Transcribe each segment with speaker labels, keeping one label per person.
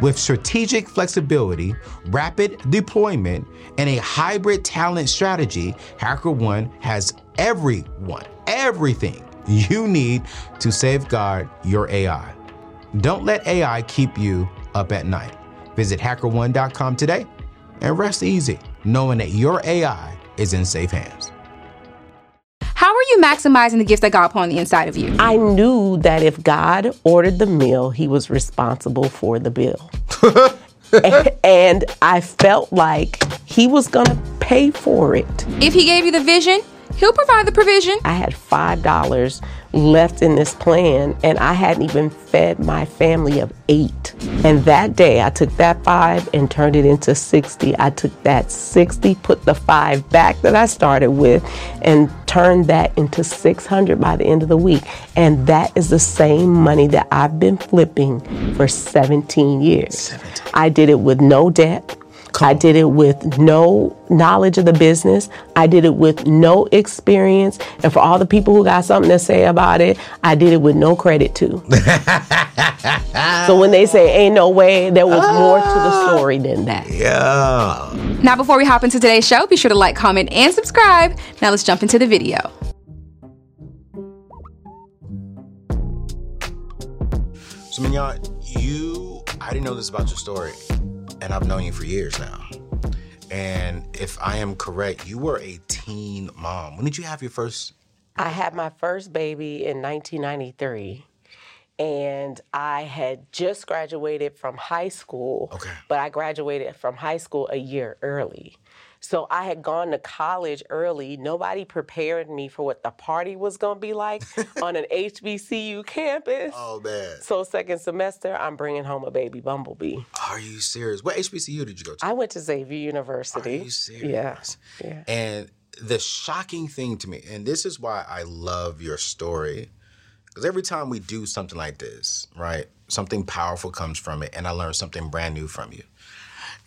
Speaker 1: With strategic flexibility, rapid deployment, and a hybrid talent strategy, HackerOne has everyone, everything you need to safeguard your AI. Don't let AI keep you up at night. Visit hackerone.com today and rest easy knowing that your AI is in safe hands.
Speaker 2: How are you maximizing the gifts that God put on the inside of you?
Speaker 3: I knew that if God ordered the meal, he was responsible for the bill. and I felt like he was going to pay for it.
Speaker 2: If he gave you the vision, He'll provide the provision.
Speaker 3: I had $5 left in this plan, and I hadn't even fed my family of eight. And that day, I took that five and turned it into 60. I took that 60, put the five back that I started with, and turned that into 600 by the end of the week. And that is the same money that I've been flipping for 17 years. 17. I did it with no debt. I did it with no knowledge of the business. I did it with no experience. And for all the people who got something to say about it, I did it with no credit too. so when they say ain't no way, there was ah. more to the story than that.
Speaker 1: Yeah.
Speaker 2: Now, before we hop into today's show, be sure to like, comment, and subscribe. Now, let's jump into the video.
Speaker 1: So, Mignon, you, I didn't know this about your story and I've known you for years now. And if I am correct, you were a teen mom. When did you have your first?
Speaker 3: I had my first baby in 1993 and I had just graduated from high school.
Speaker 1: Okay.
Speaker 3: But I graduated from high school a year early. So I had gone to college early. Nobody prepared me for what the party was going to be like on an HBCU campus.
Speaker 1: Oh, man.
Speaker 3: So, second semester, I'm bringing home a baby bumblebee.
Speaker 1: Are you serious? What HBCU did you go to?
Speaker 3: I went to Xavier University.
Speaker 1: Are you serious?
Speaker 3: Yeah. yeah.
Speaker 1: And the shocking thing to me, and this is why I love your story, because every time we do something like this, right, something powerful comes from it, and I learn something brand new from you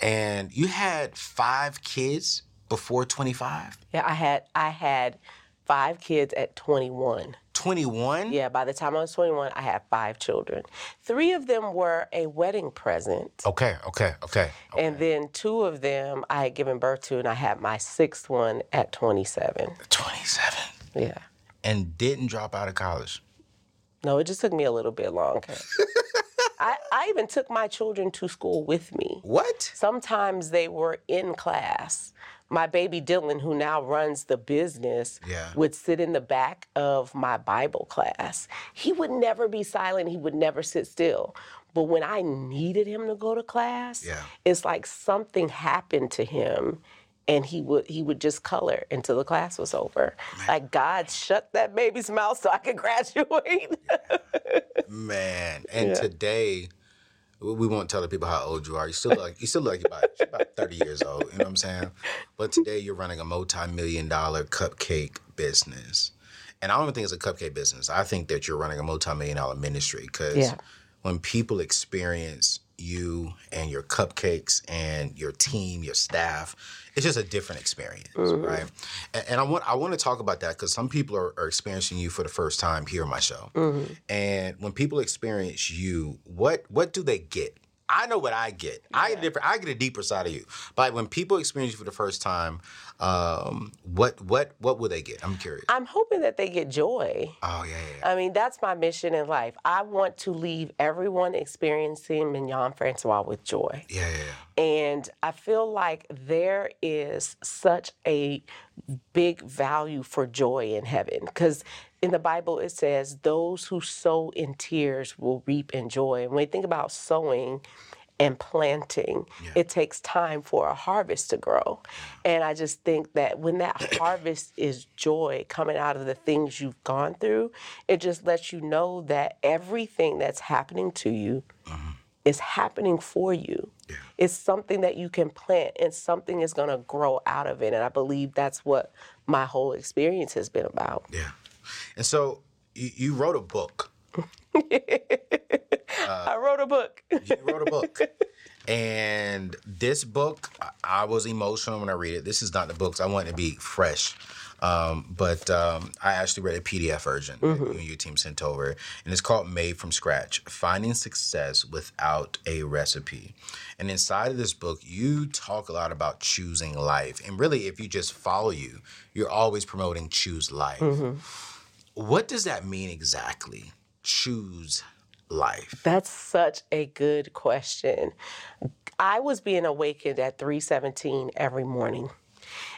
Speaker 1: and you had five kids before 25
Speaker 3: yeah i had i had five kids at 21
Speaker 1: 21
Speaker 3: yeah by the time i was 21 i had five children. Three of them were a wedding present.
Speaker 1: Okay okay okay, okay.
Speaker 3: and then two of them i had given birth to and i had my sixth one at 27
Speaker 1: 27
Speaker 3: yeah.
Speaker 1: And didn't drop out of college?
Speaker 3: No it just took me a little bit longer I, I even took my children to school with me.
Speaker 1: What?
Speaker 3: Sometimes they were in class. My baby Dylan, who now runs the business,
Speaker 1: yeah.
Speaker 3: would sit in the back of my Bible class. He would never be silent, he would never sit still. But when I needed him to go to class,
Speaker 1: yeah.
Speaker 3: it's like something happened to him and he would he would just color until the class was over. Man. Like God shut that baby's mouth so I could graduate.
Speaker 1: Man, and yeah. today we won't tell the people how old you are. You still look like you still look like you're about, about thirty years old. You know what I'm saying? But today you're running a multi-million dollar cupcake business, and I don't even think it's a cupcake business. I think that you're running a multi-million dollar ministry because
Speaker 3: yeah.
Speaker 1: when people experience you and your cupcakes and your team, your staff. It's just a different experience, mm-hmm. right? And, and, I want I want to talk about that because some people are, are, experiencing you for the first time here on my show.
Speaker 3: Mm-hmm.
Speaker 1: And when people experience you, what what do they get I know what I get. I get a different. I get a deeper side of you. But when people experience you for the first time, um, what what what will they get? I'm curious.
Speaker 3: I'm hoping that they get joy.
Speaker 1: Oh yeah, yeah. yeah.
Speaker 3: I mean, that's my mission in life. I want to leave everyone experiencing Mignon Francois with joy.
Speaker 1: Yeah, yeah, yeah.
Speaker 3: And I feel like there is such a big value for joy in heaven because in the Bible it says, Those who sow in tears will reap in joy. And when we think about sowing, and planting, it takes time for a harvest to grow. And I just think that when that harvest is joy coming out of the things you've gone through, it just lets you know that everything that's happening to you uh-huh. is happening for you. It's something that you can plant and something is going to grow out of it. And I believe that's what my whole experience has been about.
Speaker 1: Yeah. And so you, you wrote a book.
Speaker 3: I wrote a book.
Speaker 1: You wrote a book. And this book, I- was emotional when I read it. This is not the books. I want it to be fresh. Um, but um, I actually read a PDF version that you and your team sent over, and it's called Made from Scratch Finding Success Without a Recipe. And inside of this book, you talk a lot about choosing life. And really, if you just follow you, you're always promoting choose life. What does that mean exactly? Choose life.
Speaker 3: That's such a good question. I was being awakened at 3:17 every morning.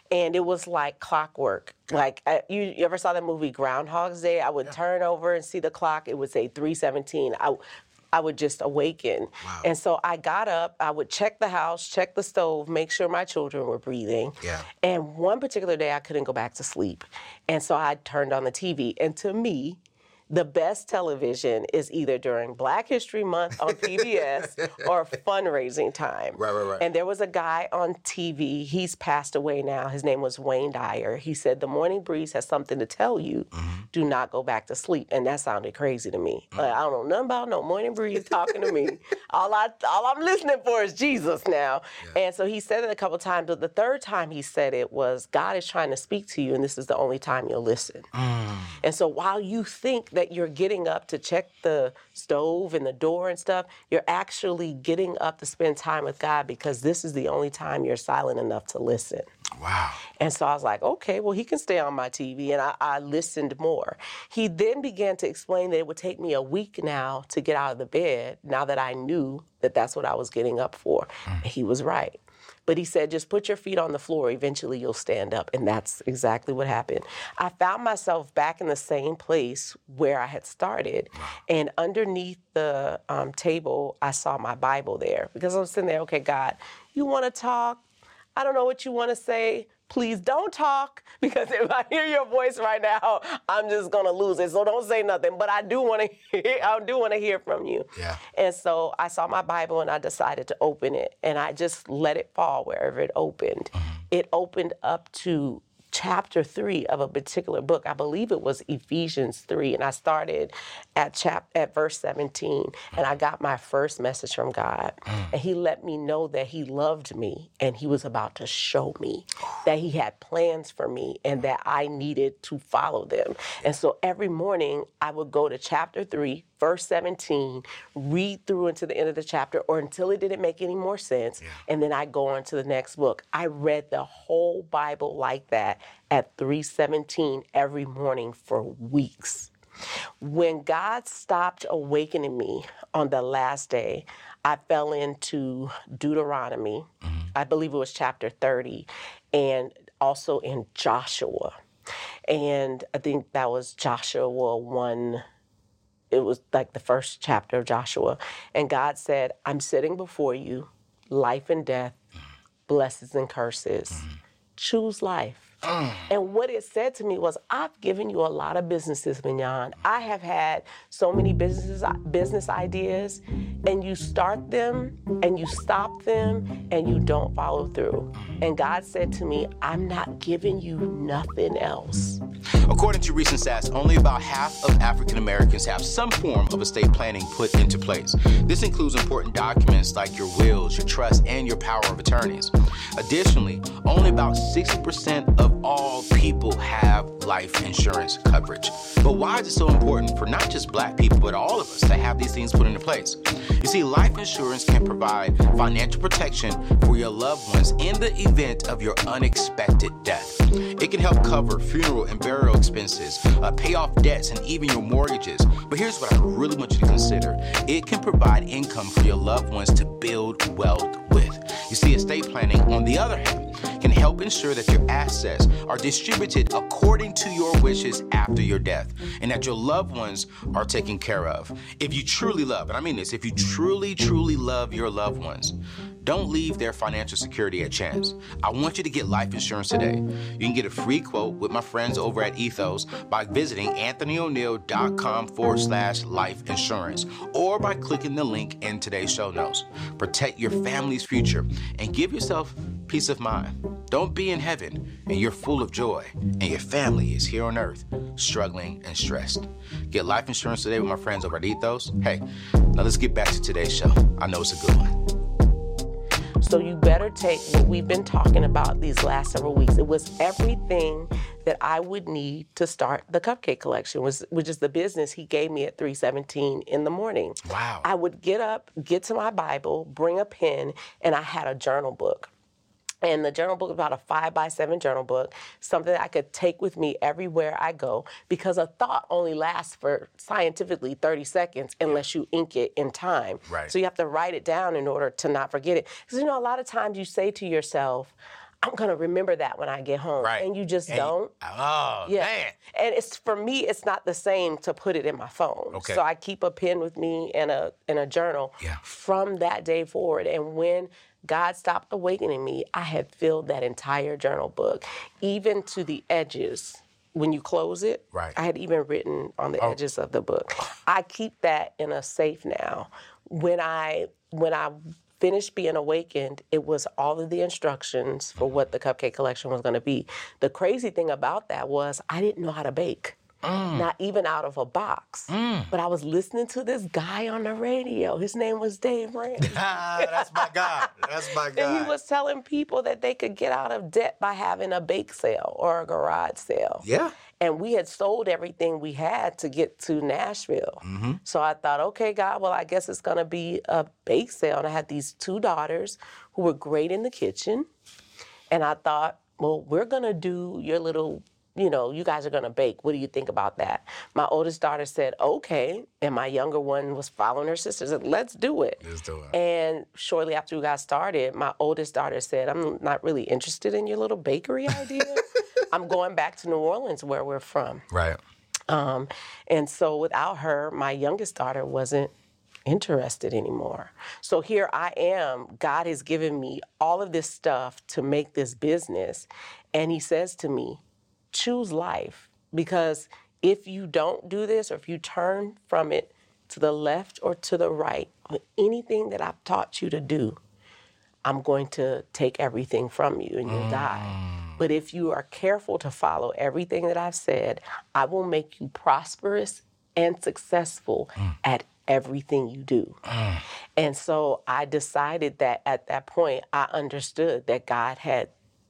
Speaker 3: And it was like clockwork. Like uh, you, you ever saw that movie Groundhog's Day? I would turn over and see the clock. It would say 3:17. I I would just awaken. And so I got up, I would check the house, check the stove, make sure my children were breathing.
Speaker 1: Yeah.
Speaker 3: And one particular day I couldn't go back to sleep. And so I turned on the TV. And to me, the best television is either during Black History Month on PBS or fundraising time.
Speaker 1: Right, right, right.
Speaker 3: And there was a guy on TV, he's passed away now. His name was Wayne Dyer. He said, The morning breeze has something to tell you.
Speaker 1: Mm-hmm.
Speaker 3: Do not go back to sleep. And that sounded crazy to me. Like, I don't know nothing about no morning breeze talking to me. All, I, all I'm listening for is Jesus now. And so he said it a couple times, but the third time he said it was, God is trying to speak to you, and this is the only time you'll listen. And so while you think that you're getting up to check the stove and the door and stuff, you're actually getting up to spend time with God because this is the only time you're silent enough to listen.
Speaker 1: Wow.
Speaker 3: And so I was like, okay, well, he can stay on my TV. And I, I listened more. He then began to explain that it would take me a week now to get out of the bed, now that I knew that that's what I was getting up for. And he was right. But he said, just put your feet on the floor. Eventually you'll stand up. And that's exactly what happened. I found myself back in the same place where I had started. And underneath the um, table, I saw my Bible there because I was sitting there, okay, God, you want to talk? I don't know what you want to say. Please don't talk because if I hear your voice right now, I'm just gonna lose it. So don't say nothing. But I do want to hear. I do want to hear from you.
Speaker 1: Yeah.
Speaker 3: And so I saw my Bible and I decided to open it, and I just let it fall wherever it opened. Mm-hmm. It opened up to chapter three of a particular book. I believe it was Ephesians three, and I started at chap at verse seventeen, and I got my first message from God, mm. and He let me know that He loved me, and He was about to show me that He had plans for me, and that I needed to follow them. And so every morning I would go to chapter three. Verse 17, read through into the end of the chapter or until it didn't make any more sense. And then I go on to the next book. I read the whole Bible like that at 317 every morning for weeks. When God stopped awakening me on the last day, I fell into Deuteronomy. Mm-hmm. I believe it was chapter 30, and also in Joshua. And I think that was Joshua 1 it was like the first chapter of Joshua. And God said, I'm sitting before you, life and death, blessings and curses. Mm-hmm. Choose life. Mm. And what it said to me was, I've given you a lot of businesses, Mignon. I have had so many businesses, business ideas, and you start them and you stop them and you don't follow through. And God said to me, I'm not giving you nothing else.
Speaker 1: According to recent stats, only about half of African Americans have some form of estate planning put into place. This includes important documents like your wills, your trust, and your power of attorneys. Additionally, only about 60% of all people have life insurance coverage. But why is it so important for not just black people, but all of us to have these things put into place? You see, life insurance can provide financial protection for your loved ones in the event of your unexpected death. It can help cover funeral and burial expenses, uh, pay off debts, and even your mortgages. But here's what I really want you to consider it can provide income for your loved ones to build wealth with. You see, estate planning, on the other hand, can help ensure that your assets are distributed according to your wishes after your death and that your loved ones are taken care of. If you truly love, and I mean this, if you truly, truly love your loved ones, don't leave their financial security at chance. I want you to get life insurance today. You can get a free quote with my friends over at Ethos by visiting anthonyoneal.com forward slash life insurance or by clicking the link in today's show notes. Protect your family's future and give yourself peace of mind. Don't be in heaven and you're full of joy and your family is here on earth struggling and stressed. Get life insurance today with my friends over at Ethos. Hey, now let's get back to today's show. I know it's a good one.
Speaker 3: So you better take what we've been talking about these last several weeks. It was everything that I would need to start the cupcake collection, was which is the business he gave me at 317 in the morning.
Speaker 1: Wow.
Speaker 3: I would get up, get to my Bible, bring a pen, and I had a journal book. And the journal book is about a five by seven journal book, something that I could take with me everywhere I go because a thought only lasts for scientifically 30 seconds unless you ink it in time.
Speaker 1: Right.
Speaker 3: So you have to write it down in order to not forget it. Because you know, a lot of times you say to yourself, I'm gonna remember that when I get home.
Speaker 1: Right.
Speaker 3: And you just
Speaker 1: And
Speaker 3: don't.
Speaker 1: Oh,
Speaker 3: Yeah.
Speaker 1: man.
Speaker 3: And it's for me, it's not the same to put it in my phone.
Speaker 1: Okay.
Speaker 3: So I keep a pen with me and a and a journal
Speaker 1: Yeah.
Speaker 3: from that day forward. And when God stopped awakening me, I had filled that entire journal book, even to the edges. When you close it,
Speaker 1: Right.
Speaker 3: I had even written on the oh. edges of the book. I keep that in a safe now. When I when I finished being awakened, it was all of the instructions for mm-hmm. what the cupcake collection was going to be. The crazy thing about that was I didn't know how to bake. Not even out of a box. But I was listening to this guy on the radio. His name was Dave Ramsey.
Speaker 1: Ah, that's my guy. That's my God.
Speaker 3: And he was telling people that they could get out of debt by having a bake sale or a garage sale.
Speaker 1: Yeah.
Speaker 3: And we had sold everything we had to get to Nashville. So I thought, okay, God, well, I guess it's going to be a bake sale. And I had these two daughters who were great in the kitchen. And I thought, well, we're going to do your little, you know, you guys are going to bake. What do you think about that? My oldest daughter said, okay. And my younger one was following her sister, said, let's do it.
Speaker 1: Let's do it.
Speaker 3: And shortly after we got started, my oldest daughter said, I'm not really interested in your little bakery idea. I'm going back to New Orleans, where we're from.
Speaker 1: Right.
Speaker 3: Um, and so without her, my youngest daughter wasn't interested anymore. So here I am. God has given me all of this stuff to make this business. And He says to me, choose life. Because if you don't do this or if you turn from it to the left or to the right, on anything that I've taught you to do, I'm going to take everything from you and you'll die. Mm. But if you are careful to follow everything that I've said, I will make you prosperous and successful mm. at everything you do. Mm. And so I decided that at that point, I understood that God had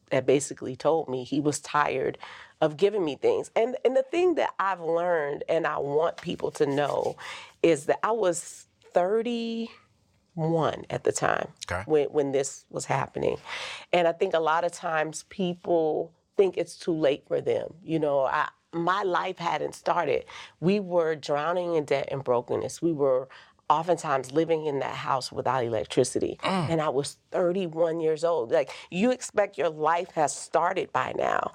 Speaker 3: that basically told me he was tired of giving me things. And and the thing that I've learned and I want people to know is that I was 31 at the time
Speaker 1: Okay.
Speaker 3: when when this was happening. And I think a lot of times people think it's too late for them. You know, I my life hadn't started. We were drowning in debt and brokenness. We were oftentimes living in that house without electricity. Mm. And I was 31 years old. Like you expect your life has started by now.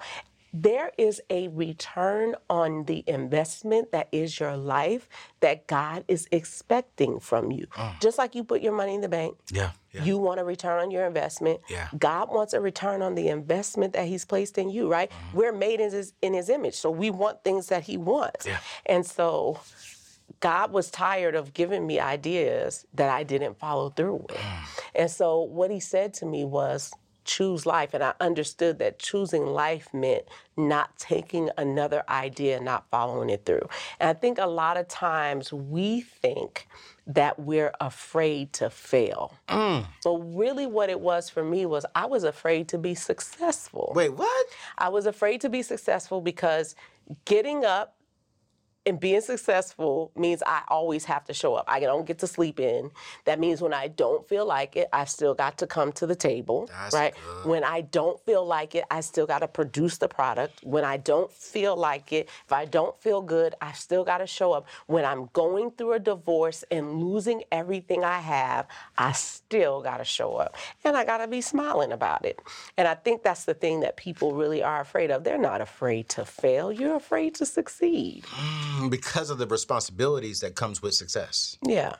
Speaker 3: There is a return on the investment that is your life that God is expecting from you. Mm. Just like you put your money in the bank,
Speaker 1: Yeah. Yeah.
Speaker 3: you want a return on your investment.
Speaker 1: Yeah.
Speaker 3: God wants a return on the investment that He's placed in you, right? Mm-hmm. We're made in His in His image, so we want things that He wants.
Speaker 1: Yeah.
Speaker 3: And so, God was tired of giving me ideas that I didn't follow through with. Mm. And so, what He said to me was. Choose life. And I understood that choosing life meant not taking another idea, not following it through. And I think a lot of times we think that we're afraid to fail. Mm. But really, what it was for me was I was afraid to be successful.
Speaker 1: Wait, what?
Speaker 3: I was afraid to be successful because getting up and being successful means I always have to show up. I don't get to sleep in. That means when I don't feel like it, I still got to come to the table,
Speaker 1: That's
Speaker 3: right?
Speaker 1: good.
Speaker 3: When I don't feel like it, I still got to produce the product. When I don't feel like it, if I don't feel good, I still got to show up. When I'm going through a divorce and losing everything I have, I still got to show up. And I got to be smiling about it. And I think that's the thing that people really are afraid of. They're not afraid to fail. You're afraid to succeed. Mm.
Speaker 1: because of the responsibilities that comes with success.
Speaker 3: Yeah.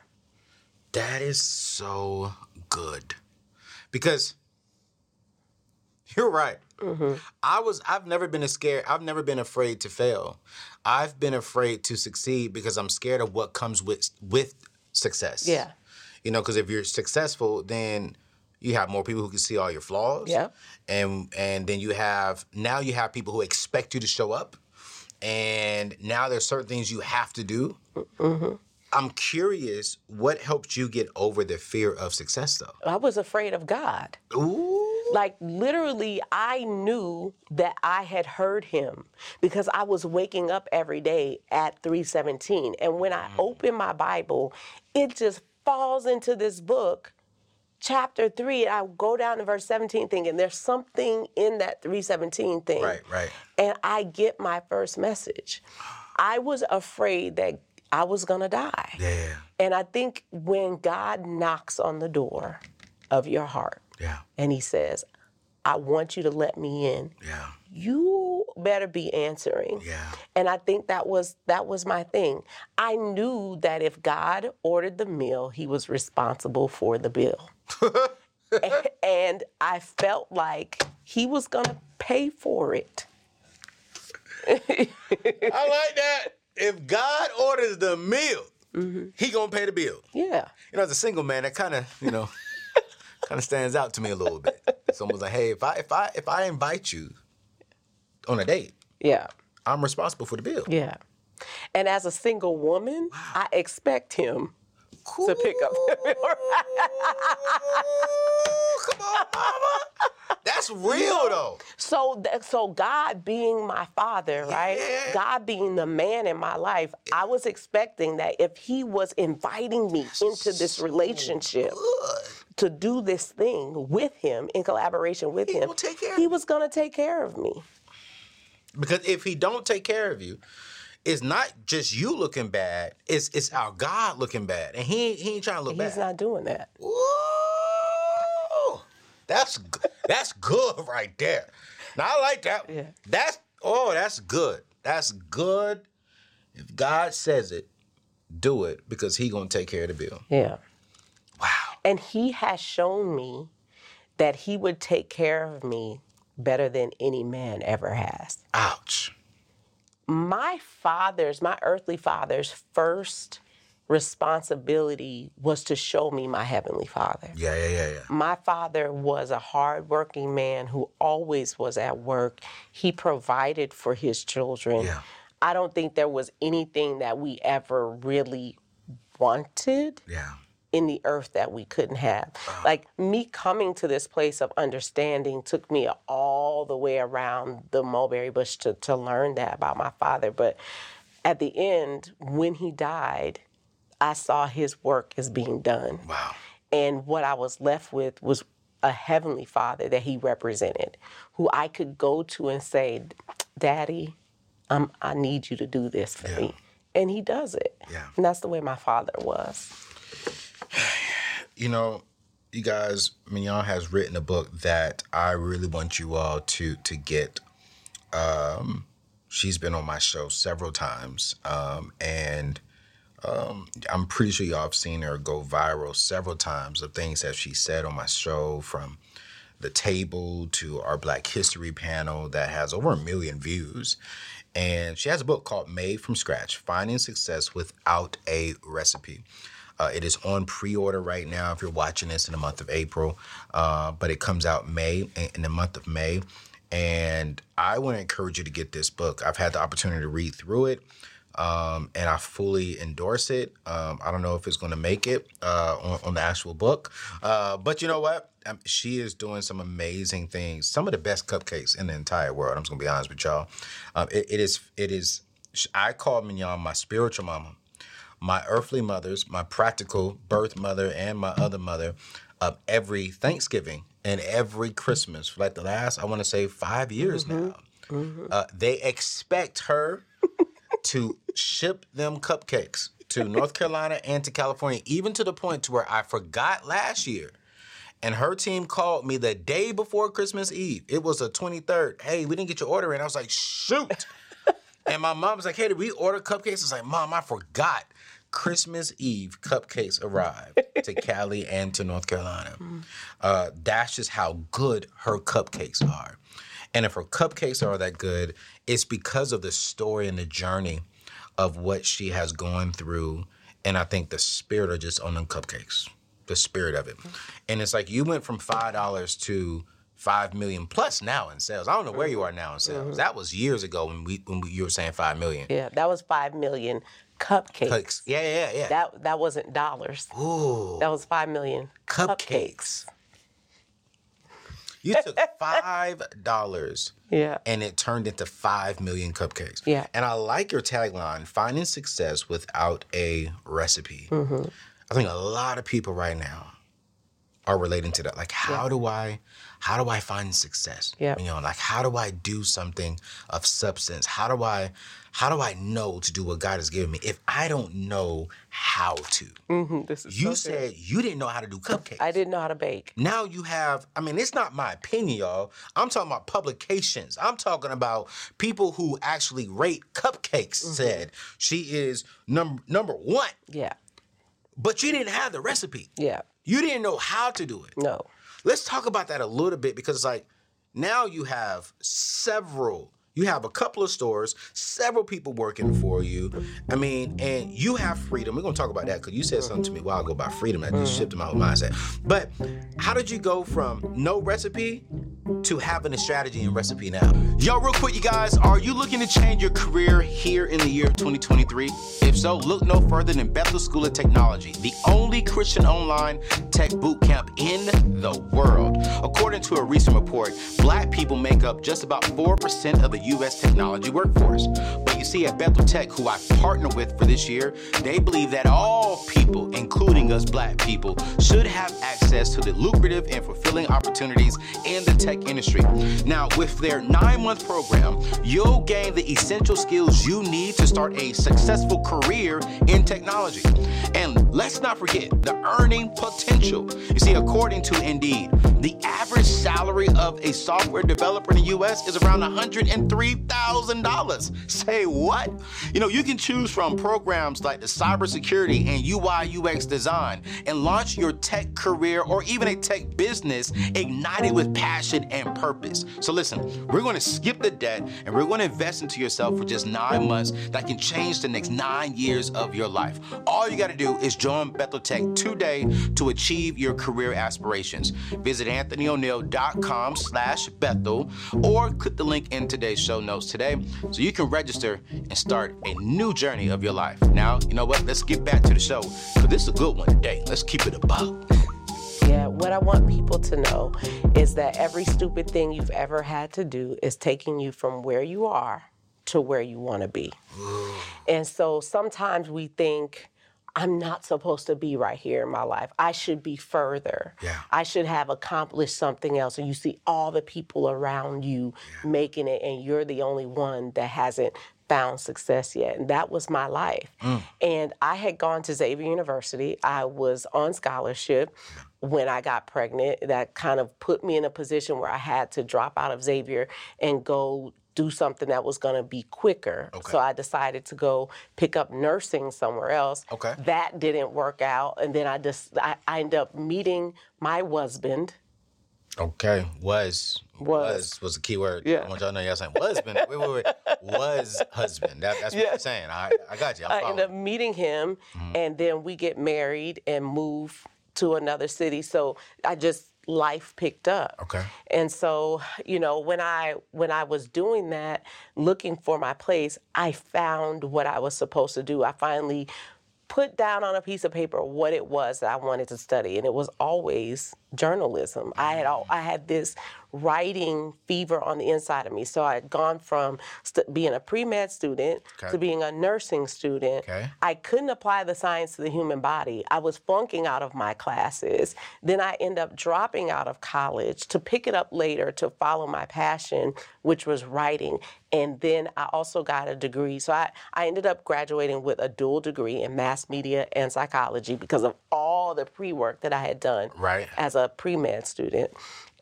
Speaker 1: That is so good. Because you're right. Mm-hmm. I was I've never been a scared I've never been afraid to fail. I've been afraid to succeed because I'm scared of what comes with with success.
Speaker 3: Yeah.
Speaker 1: You know, because if you're successful, then you have more people who can see all your flaws.
Speaker 3: Yeah.
Speaker 1: And and then you have now you have people who expect you to show up. And now there's certain things you have to do. Mm-hmm. I'm curious, what helped you get over the fear of success though?
Speaker 3: I was afraid of God.
Speaker 1: Ooh.
Speaker 3: Like literally, I knew that I had heard him because I was waking up every day at 317. And when I mm. open my Bible, it just falls into this book, chapter three. I go down to verse 17 thinking there's something in that 317 thing.
Speaker 1: Right, right.
Speaker 3: And I get my first message. I was afraid that I was gonna die.
Speaker 1: Yeah.
Speaker 3: And I think when God knocks on the door of your heart
Speaker 1: Yeah.
Speaker 3: and he says, I want you to let me in,
Speaker 1: Yeah.
Speaker 3: you better be answering.
Speaker 1: Yeah.
Speaker 3: And I think that was that was my thing. I knew that if God ordered the meal, he was responsible for the bill. And I felt like he was going to pay for it.
Speaker 1: I like that. If God orders the meal, mm-hmm. he gonna pay the bill.
Speaker 3: Yeah.
Speaker 1: You know, as a single man, that kind of, you know, kind of stands out to me a little bit. Almost like, hey, if I if I if I invite you on a date,
Speaker 3: Yeah.
Speaker 1: I'm responsible for the bill.
Speaker 3: Yeah. And as a single woman, I expect him to pick up.
Speaker 1: Come on, mama. That's real though.
Speaker 3: So, so God being my father, right?
Speaker 1: Yeah.
Speaker 3: God being the man in my life, I was expecting that if He was inviting me into this relationship to do this thing with Him in collaboration with Him,
Speaker 1: take care
Speaker 3: He was going to take care of me.
Speaker 1: Because if he don't take care of you, it's not just you looking bad. It's it's our God looking bad, and he he ain't trying to look
Speaker 3: He's
Speaker 1: bad.
Speaker 3: He's not doing that.
Speaker 1: Whoa, that's that's good right there. Now I like that.
Speaker 3: Yeah.
Speaker 1: That's oh, that's good. That's good. If God says it, do it because He gonna take care of the bill.
Speaker 3: Yeah.
Speaker 1: Wow.
Speaker 3: And He has shown me that He would take care of me better than any man ever has.
Speaker 1: Ouch.
Speaker 3: My father's, my earthly father's first responsibility was to show me my heavenly father.
Speaker 1: Yeah, yeah, yeah, yeah.
Speaker 3: My father was a hardworking man who always was at work. He provided for his children.
Speaker 1: Yeah.
Speaker 3: I don't think there was anything that we ever really wanted
Speaker 1: Yeah.
Speaker 3: In the earth that we couldn't have. Like me coming to this place of understanding took me all the way around the mulberry bush to, to learn that about my father. But at the end, when he died, I saw his work as being done.
Speaker 1: Wow.
Speaker 3: And what I was left with was a heavenly father that he represented, who I could go to and say, Daddy, um, I need you to do this for
Speaker 1: Yeah.
Speaker 3: me. And he does it.
Speaker 1: Yeah.
Speaker 3: And that's the way my father was.
Speaker 1: You know, you guys, Mignon has written a book that I really want you all to to get. Um, she's been on my show several times, um, and um, I'm pretty sure y'all have seen her go viral several times of things that she said on my show, from the table to our Black History panel that has over a million views. And she has a book called Made from Scratch Finding Success Without a Recipe. Uh, it is on pre-order right now if you're watching this in the month of April, uh, but it comes out May in the month of May. And I want to encourage you to get this book. I've had the opportunity to read through it, um, and I fully endorse it. Um, I don't know if it's going to make it uh, on, on the actual book, uh, but you know what? Um, she is doing some amazing things. Some of the best cupcakes in the entire world. I'm just going to be honest with y'all. Um, it, it is. It is I call Mignon my spiritual mama. My earthly mothers, my practical birth mother, and my other mother, of every Thanksgiving and every Christmas for like the last, I want to say, five years mm-hmm. now. Mm-hmm. Uh, they expect her to ship them cupcakes to North Carolina and to California, even to the point to where I forgot last year. And her team called me the day before Christmas Eve. It was the 23rd. Hey, we didn't get your order in. I was like, shoot. and my mom was like, hey, did we order cupcakes? I was like, mom, I forgot. Christmas Eve cupcakes arrived to Cali and to North Carolina. Hmm. Uh, that's just how good her cupcakes are. And if her cupcakes are that good, it's because of the story and the journey of what she has gone through. And I think the spirit of just on them cupcakes, the spirit of it. Mm-hmm. And it's like you went from $5 to five million plus now in sales. I don't know where you mm-hmm. are now in sales. Mm-hmm. That was years ago when we when we, you were saying five million.
Speaker 3: Yeah, that was five million cupcakes.
Speaker 1: Cupcakes. Yeah, yeah, yeah.
Speaker 3: That that wasn't dollars.
Speaker 1: Ooh,
Speaker 3: That was five million
Speaker 1: cupcakes. You took five dollars
Speaker 3: Yeah.
Speaker 1: and it turned into five million cupcakes.
Speaker 3: Yeah.
Speaker 1: And I like your tagline: finding success without a recipe.
Speaker 3: Mm-hmm.
Speaker 1: I think a lot of people right now are relating to that. Like, how do I, how do I find success?
Speaker 3: Yeah.
Speaker 1: You know, like how do I do something of substance? How do I, how do I know to do what God has given me if I don't know how to?
Speaker 3: Mm-hmm, this is
Speaker 1: You
Speaker 3: so good.
Speaker 1: said you didn't know how to do cupcakes.
Speaker 3: I didn't know how to bake.
Speaker 1: Now you have, I mean, it's not my opinion, y'all. I'm talking about publications. I'm talking about people who actually rate cupcakes mm-hmm. said she is number number one.
Speaker 3: Yeah.
Speaker 1: But you didn't have the recipe.
Speaker 3: Yeah.
Speaker 1: You didn't know how to do it.
Speaker 3: No.
Speaker 1: Let's talk about that a little bit because it's like now you have several, you have a couple of stores, several people working for you. I mean, and you have freedom. We're gonna talk about that because you said something to me a while ago about freedom that just mm. shifted my whole mindset. But how did you go from no recipe to having a strategy and recipe now? Yo, real quick, you guys, are you looking to change your career here in the year 2023? If so, look no further than Bethel School of Technology, the only Christian online tech boot camp in the world. According to a recent report, black people make up just about 4% of the U.S. technology workforce. But you see, at Bethel Tech, who I partner with for this year, they believe that all people, including us black people, should have access to the lucrative and fulfilling opportunities in the tech industry. Now, with their nine month program, you'll gain the essential skills you need to start a successful career in technology. And let's not forget the earning potential. You see, according to Indeed, the average salary of a software developer in the US is around $103,000. Say what? You know, you can choose from programs like the cybersecurity and UI UX design and launch your tech career or even a tech business ignited with passion and purpose. So listen, we're going to skip the debt and we're going to invest into yourself for just nine months that can change the next nine years of your life. All you got to do is join Bethel Tech today to achieve your career aspirations. Visit anthonyoneal.com slash Bethel or click the link in today's show notes today so you can register and start a new journey of your life. Now, you know what? Let's get back to the show because this is a good one today. Let's keep it above.
Speaker 3: Yeah, what I want people to know is that every stupid thing you've ever had to do is taking you from where you are to where you want to be. And so sometimes we think, I'm not supposed to be right here in my life. I should be further.
Speaker 1: Yeah.
Speaker 3: I should have accomplished something else. And you see all the people around you making it, and you're the only one that hasn't found success yet. And that was my life. Mm. And I had gone to Xavier University. I was on scholarship when I got pregnant. That kind of put me in a position where I had to drop out of Xavier and go do something that was going to be quicker. Okay. So I decided to go pick up nursing somewhere else.
Speaker 1: Okay.
Speaker 3: That didn't work out. And then I just I, I ended up meeting my husband.
Speaker 1: Okay, was
Speaker 3: Was.
Speaker 1: was, a key word.
Speaker 3: Yeah.
Speaker 1: I want y'all to know y'all saying husband. wait, wait, wait. Was husband. That, that's what
Speaker 3: Yeah.
Speaker 1: you're saying. I, I got you. I'm
Speaker 3: I
Speaker 1: following.
Speaker 3: ended up meeting him, mm-hmm. and then we get married and move to another city. So I just life picked up.
Speaker 1: Okay.
Speaker 3: And so, you know, when I when I was doing that, looking for my place, I found what I was supposed to do. I finally put down on a piece of paper what it was that I wanted to study, and it was always journalism. I had all, I had this writing fever on the inside of me. So I had gone from st- being a pre med student
Speaker 1: Okay.
Speaker 3: to being a nursing student.
Speaker 1: Okay.
Speaker 3: I couldn't apply the science to the human body. I was flunking out of my classes. Then I end up dropping out of college to pick it up later to follow my passion, which was writing. And then I also got a degree. So I, I ended up graduating with a dual degree in mass media and psychology because of all the pre work that I had done
Speaker 1: Right.
Speaker 3: as a pre med student.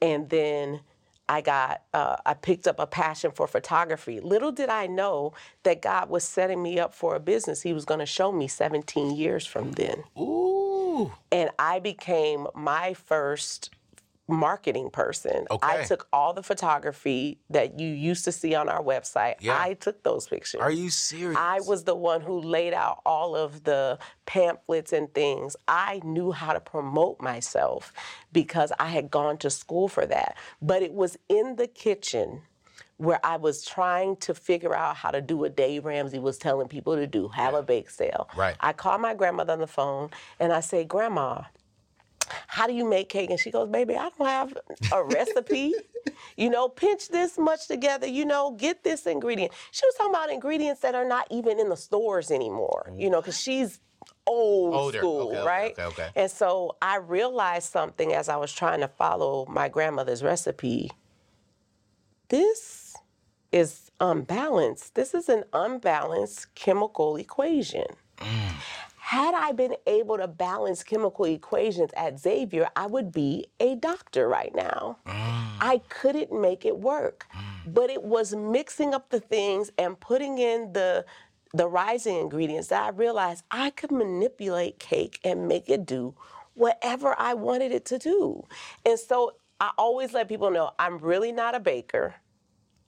Speaker 3: And then I got, uh, I picked up a passion for photography. Little did I know that God was setting me up for a business He was going to show me 17 years from then.
Speaker 1: Ooh.
Speaker 3: And I became my first marketing person.
Speaker 1: Okay.
Speaker 3: I took all the photography that you used to see on our website.
Speaker 1: Yeah.
Speaker 3: I took those pictures.
Speaker 1: Are you serious?
Speaker 3: I was the one who laid out all of the pamphlets and things. I knew how to promote myself because I had gone to school for that. But it was in the kitchen where I was trying to figure out how to do what Dave Ramsey was telling people to do have a bake sale.
Speaker 1: Right.
Speaker 3: I called my grandmother on the phone and I say, Grandma, how do you make cake? And she goes, baby, I don't have a recipe. you know, pinch this much together, you know, get this ingredient. She was talking about ingredients that are not even in the stores anymore, you know, because she's old
Speaker 1: Older.
Speaker 3: school,
Speaker 1: Okay,
Speaker 3: right?
Speaker 1: okay, okay.
Speaker 3: And so I realized something as I was trying to follow my grandmother's recipe. This is unbalanced. This is an unbalanced chemical equation. Mm. Had I been able to balance chemical equations at Xavier, I would be a doctor right now. Mm. I couldn't make it work. Mm. But it was mixing up the things and putting in the the rising ingredients that I realized I could manipulate cake and make it do whatever I wanted it to do. And so I always let people know I'm really not a baker.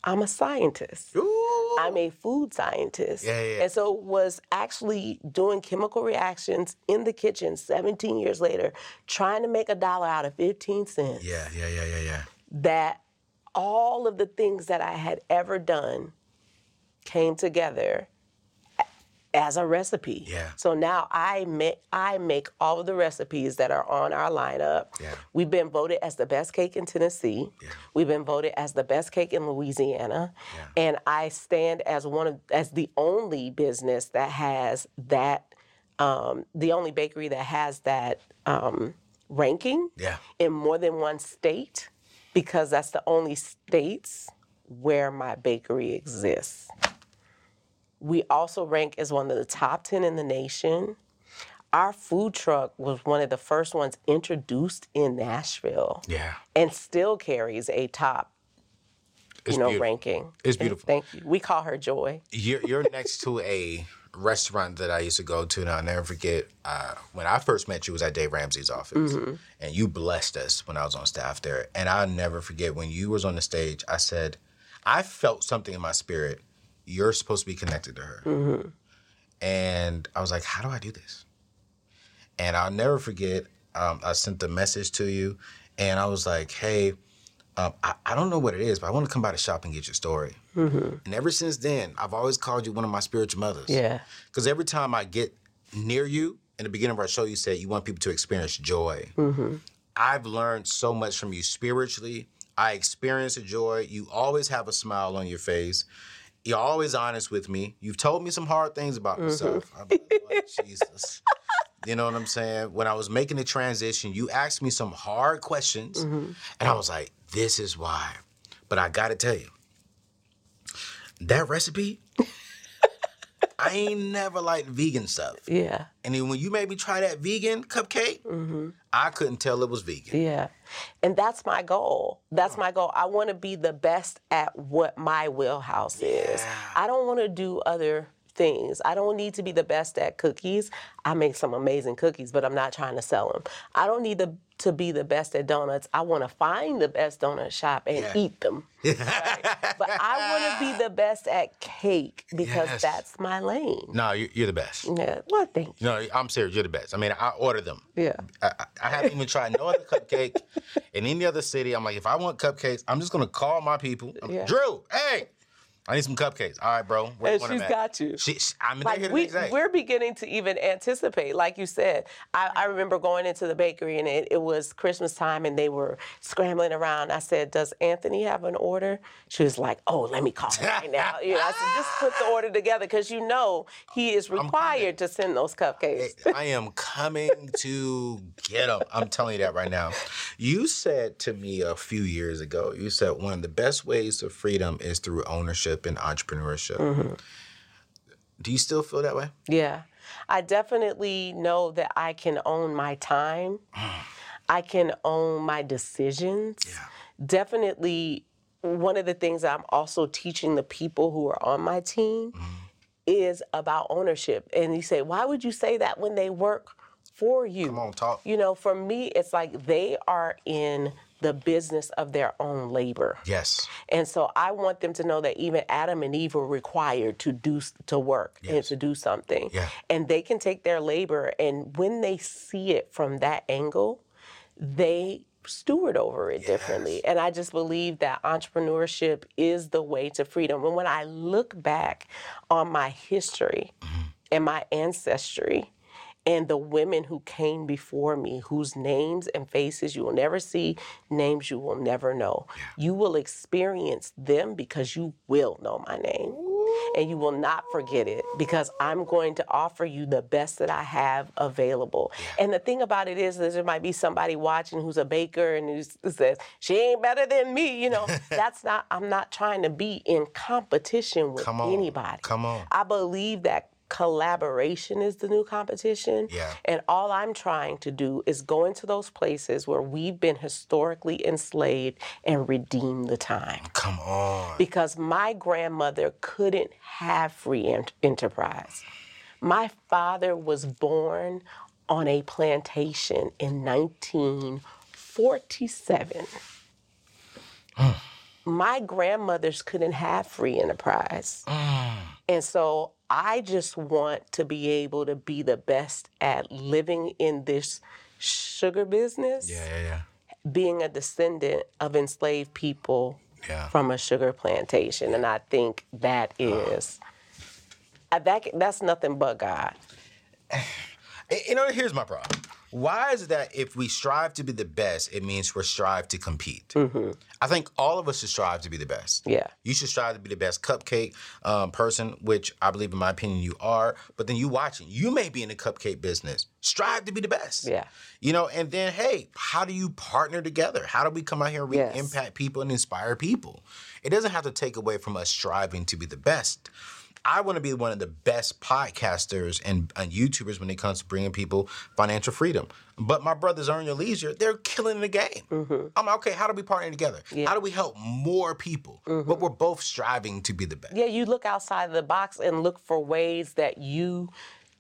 Speaker 3: I'm a scientist.
Speaker 1: Ooh.
Speaker 3: I'm a food scientist.
Speaker 1: Yeah, yeah.
Speaker 3: And so was actually doing chemical reactions in the kitchen 17 years later, trying to make a dollar out of 15 cents.
Speaker 1: Yeah, yeah, yeah, yeah, yeah.
Speaker 3: That all of the things that I had ever done came together as a recipe.
Speaker 1: Yeah.
Speaker 3: So now I make I make all of the recipes that are on our lineup.
Speaker 1: Yeah.
Speaker 3: We've been voted as the best cake in Tennessee.
Speaker 1: Yeah.
Speaker 3: We've been voted as the best cake in Louisiana.
Speaker 1: Yeah.
Speaker 3: And I stand as one of as the only business that has that um, the only bakery that has that um, ranking
Speaker 1: Yeah.
Speaker 3: in more than one state because that's the only states where my bakery exists. We also rank as one of the top 10 in the nation. Our food truck was one of the first ones introduced in Nashville
Speaker 1: Yeah.
Speaker 3: and still carries a top,
Speaker 1: It's
Speaker 3: you know,
Speaker 1: beautiful.
Speaker 3: ranking.
Speaker 1: It's beautiful.
Speaker 3: Thank you. We call her Joy.
Speaker 1: You're, you're next to a restaurant that I used to go to, and I'll never forget. Uh, when I first met you was at Dave Ramsey's office, and you blessed us when I was on staff there. And I'll never forget when you was on the stage. I said, I felt something in my spirit. You're supposed to be connected to her, and I was like, How do I do this? And I'll never forget. Um, I sent the message to you, and I was like, Hey. Um, I, I don't know what it is, but I want to come by the shop and get your story. And ever since then, I've always called you one of my spiritual mothers.
Speaker 3: Yeah.
Speaker 1: Because every time I get near you, in the beginning of our show, you said you want people to experience joy. I've learned so much from you spiritually. I experience the joy. You always have a smile on your face. You're always honest with me. You've told me some hard things about mm-hmm. myself. I'm like, oh, Jesus. You know what I'm saying? When I was making the transition, you asked me some hard questions, mm-hmm. and I was like, this is why. But I gotta tell you, that recipe, I ain't never liked vegan stuff.
Speaker 3: Yeah.
Speaker 1: And then when you made me try that vegan cupcake, mm-hmm. I couldn't tell it was vegan.
Speaker 3: Yeah. And that's my goal. That's my goal. I want to be the best at what my wheelhouse is. I don't want to do other things. I don't need to be the best at cookies. I make some amazing cookies, but I'm not trying to sell them. I don't need the, to be the best at donuts. I want to find the best donut shop and
Speaker 1: Yeah.
Speaker 3: eat them. Right? But I want to be the best at cake because
Speaker 1: Yes.
Speaker 3: that's my lane.
Speaker 1: No, you're, you're the best.
Speaker 3: Yeah. Well, thank you.
Speaker 1: No, I'm serious. You're the best. I mean, I order them.
Speaker 3: Yeah.
Speaker 1: I, I- I haven't even tried no other cupcake in any other city. I'm like, if I want cupcakes, I'm just gonna call my people. I'm,
Speaker 3: Yeah.
Speaker 1: Drew, hey, I need some cupcakes. All right, bro. Where
Speaker 3: and she's got you.
Speaker 1: She, she, I'm
Speaker 3: like we, We're beginning to even anticipate like you said I, I remember going into the bakery and it, it was christmas time and they were scrambling around i said does anthony have an order she was like oh let me call him right now you know, i said just put the order together because you know he is required to send those cupcakes
Speaker 1: I am coming to get them. I'm telling you that right now. You said to me a few years ago, you said one of the best ways to freedom is through ownership and entrepreneurship.
Speaker 3: Mm-hmm.
Speaker 1: Do you still feel that way?
Speaker 3: Yeah. I definitely know that I can own my time. I can own my decisions.
Speaker 1: Yeah.
Speaker 3: Definitely, one of the things I'm also teaching the people who are on my team is about ownership. And you say, why would you say that when they work for you?
Speaker 1: Come on, talk.
Speaker 3: You know, for me, it's like they are in the business of their own labor.
Speaker 1: Yes.
Speaker 3: And so I want them to know that even Adam and Eve were required to do to work and to do something.
Speaker 1: Yeah.
Speaker 3: And they can take their labor and when they see it from that angle, they steward over it differently. And I just believe that entrepreneurship is the way to freedom. And when I look back on my history mm-hmm. and my ancestry, and the women who came before me, whose names and faces you will never see, names you will never know. You will experience them because you will know my name. And you will not forget it because I'm going to offer you the best that I have available. And the thing about it is, that there might be somebody watching who's a baker and who says, she ain't better than me. You know, that's not, I'm not trying to be in competition with
Speaker 1: Come on.
Speaker 3: anybody.
Speaker 1: Come on.
Speaker 3: I believe that collaboration is the new competition.
Speaker 1: Yeah.
Speaker 3: And all I'm trying to do is go into those places where we've been historically enslaved and redeem the time.
Speaker 1: Come on.
Speaker 3: Because my grandmother couldn't have free ent- enterprise. My father was born on a plantation in 1947. Mm. My grandmothers couldn't have free enterprise. Mm. And so I just want to be able to be the best at living in this sugar business,
Speaker 1: Yeah, yeah, yeah.
Speaker 3: being a descendant of enslaved people
Speaker 1: Yeah.
Speaker 3: from a sugar plantation. And I think that is uh, that that's nothing but God.
Speaker 1: You know, here's my problem. Why is it that if we strive to be the best, it means we're strive to compete? I think all of us should strive to be the best.
Speaker 3: Mm-hmm. Yeah.
Speaker 1: You should strive to be the best cupcake um, person, which I believe, in my opinion, you are. But then you watching, you may be in the cupcake business. Strive to be the best.
Speaker 3: Yeah.
Speaker 1: You know, and then hey, how do you partner together? How do we come out here and we
Speaker 3: Yes.
Speaker 1: impact people and inspire people? It doesn't have to take away from us striving to be the best. I want to be one of the best podcasters and, and YouTubers when it comes to bringing people financial freedom. But my brothers Earn Your Leisure, they're killing the game. Mm-hmm. I'm like, okay, how do we partner together? How do we help more people? Mm-hmm. But we're both striving to be the best.
Speaker 3: Yeah, you look outside of the box and look for ways that you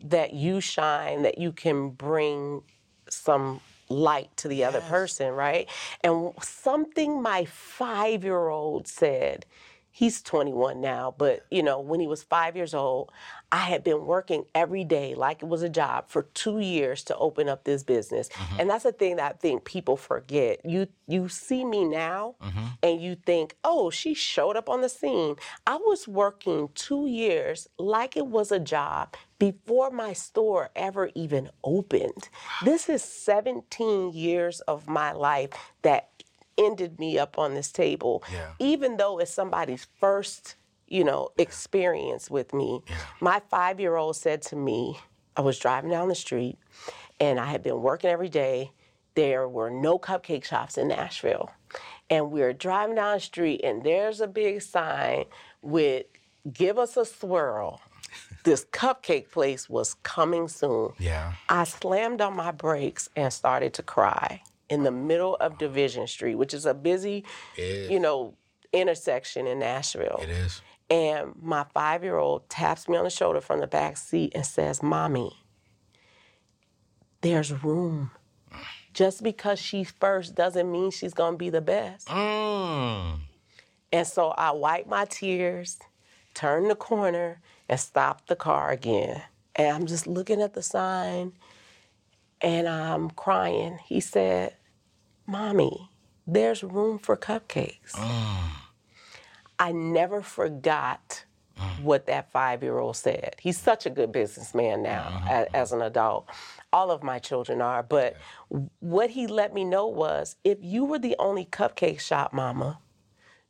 Speaker 3: that you shine, that you can bring some light to the other person, right? And something my 5-year-old said, he's 21 now, but you know, when he was 5 years old, I had been working every day like it was a job for 2 years to open up this business. Mm-hmm. And that's the thing that I think people forget. You you see me now mm-hmm. and you think, "Oh, she showed up on the scene." I was working 2 years like it was a job before my store ever even opened. This is 17 years of my life that ended me up on this table.
Speaker 1: Yeah.
Speaker 3: Even though it's somebody's first, you know, experience with me. My 5-year-old said to me, I was driving down the street and I had been working every day. There were no cupcake shops in Nashville. And we were driving down the street and there's a big sign with give us a swirl. This cupcake place was coming soon.
Speaker 1: Yeah.
Speaker 3: I slammed on my brakes and started to cry in the middle of Division Street, which is a busy,
Speaker 1: is.
Speaker 3: you know, intersection in Nashville.
Speaker 1: It is.
Speaker 3: And my five year old taps me on the shoulder from the back seat and says, Mommy, there's room. Just because she's first doesn't mean she's going to be the best.
Speaker 1: Mm.
Speaker 3: And so I wipe my tears, turn the corner, and stop the car again. And I'm just looking at the sign and I'm crying. He said, Mommy, there's room for cupcakes. I never forgot what that five year old said. He's such a good businessman now uh-huh. as, as an adult. All of my children are. But what he let me know was if you were the only cupcake shop, mama,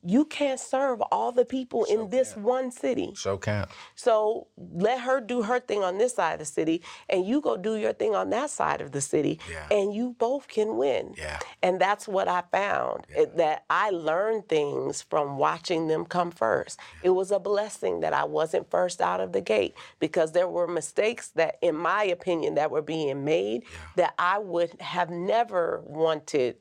Speaker 3: you can't serve all the people in this one city.
Speaker 1: So can't.
Speaker 3: So let her do her thing on this side of the city, and you go do your thing on that side of the city,
Speaker 1: Yeah.
Speaker 3: and you both can win.
Speaker 1: Yeah.
Speaker 3: And that's what I found it- that I learned things from watching them come first. It was a blessing that I wasn't first out of the gate because there were mistakes that, in my opinion, that were being made that I would have never wanted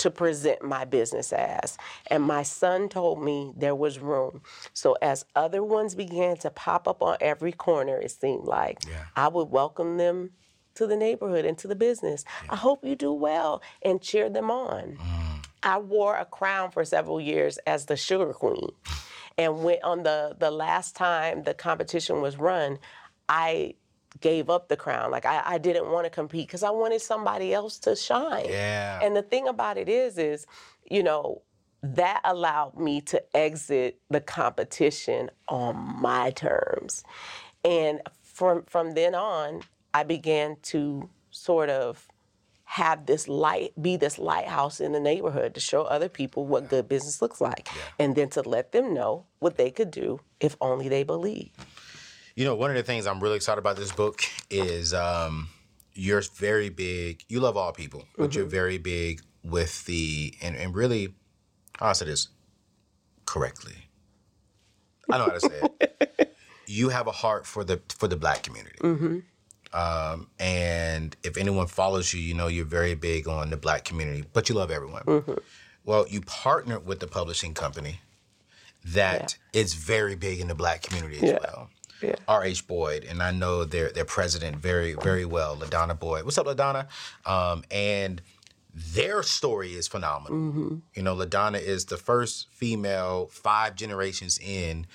Speaker 3: to present my business as. And my son told me there was room. So as other ones began to pop up on every corner, it seemed like
Speaker 1: Yeah.
Speaker 3: I would welcome them to the neighborhood and to the business. I hope you do well and cheer them on. Mm. I wore a crown for several years as the sugar queen. And when on the the last time the competition was run, I gave up the crown. Like I, I didn't want to compete because I wanted somebody else to shine.
Speaker 1: Yeah.
Speaker 3: And the thing about it is, is, you know, that allowed me to exit the competition on my terms. And from from then on, I began to sort of have this light be this lighthouse in the neighborhood to show other people what good business looks like and then to let them know what they could do if only they believe
Speaker 1: You know, one of the things I'm really excited about this book is um, you're very big. You love all people, but you're very big with the and, and really, how I say this correctly. I know how to say it. you have a heart for the for the black community. Um, and if anyone follows you, you know you're very big on the black community, but you love everyone. Well, you partnered with the publishing company that is very big in the black community as
Speaker 3: Yeah.
Speaker 1: well.
Speaker 3: Yeah.
Speaker 1: R.H. Boyd, and I know their their president very very well, Ladonna Boyd. What's up, Ladonna? Um, and their story is phenomenal.
Speaker 3: Mm-hmm.
Speaker 1: You know, Ladonna is the first female five generations in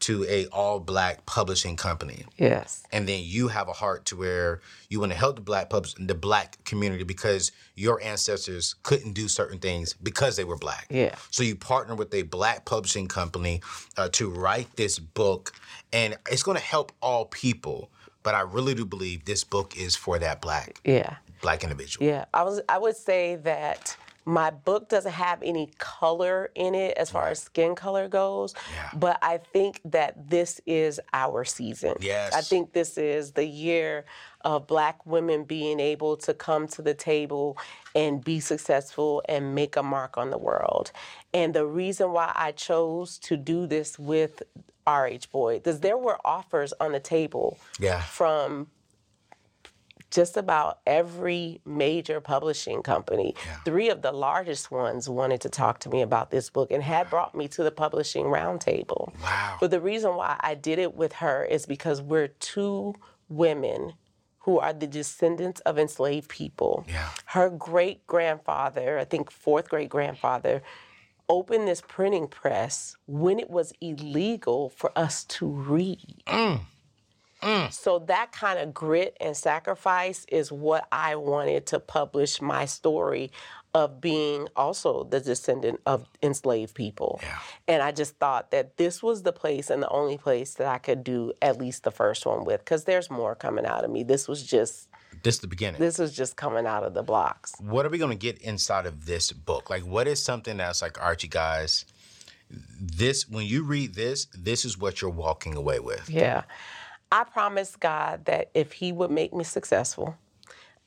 Speaker 1: to a all black publishing company.
Speaker 3: Yes.
Speaker 1: And then you have a heart to where you want to help the black pubs the black community because your ancestors couldn't do certain things because they were black.
Speaker 3: Yeah.
Speaker 1: so you partner with a black publishing company uh, to write this book and it's going to help all people but i really do believe this book is for that black
Speaker 3: yeah.
Speaker 1: black individual.
Speaker 3: Yeah, I was. I would say that my book doesn't have any color in it as far as skin color goes.
Speaker 1: Yeah.
Speaker 3: But I think that this is our season.
Speaker 1: Yes.
Speaker 3: I think this is the year of Black women being able to come to the table and be successful and make a mark on the world. And the reason why I chose to do this with R.H. Boyd, because there were offers on the table
Speaker 1: Yeah.
Speaker 3: from just about every major publishing company.
Speaker 1: Yeah.
Speaker 3: Three of the largest ones wanted to talk to me about this book and had brought me to the publishing roundtable.
Speaker 1: Wow.
Speaker 3: But the reason why I did it with her is because we're two women who are the descendants of enslaved people.
Speaker 1: Yeah.
Speaker 3: Her great grandfather, I think fourth great grandfather, opened this printing press when it was illegal for us to read. Mm. Mm. So that kind of grit and sacrifice is what I wanted to publish my story of being also the descendant of enslaved people.
Speaker 1: Yeah.
Speaker 3: And I just thought that this was the place and the only place that I could do at least the first one with cuz there's more coming out of me. This was just
Speaker 1: this is the beginning
Speaker 3: this was just coming out of the blocks.
Speaker 1: what are we going to get inside of this book? Like, what is something that's like, Archie, guys, this, when you read this, this is what you're walking away with.
Speaker 3: Yeah. I promised God that if He would make me successful,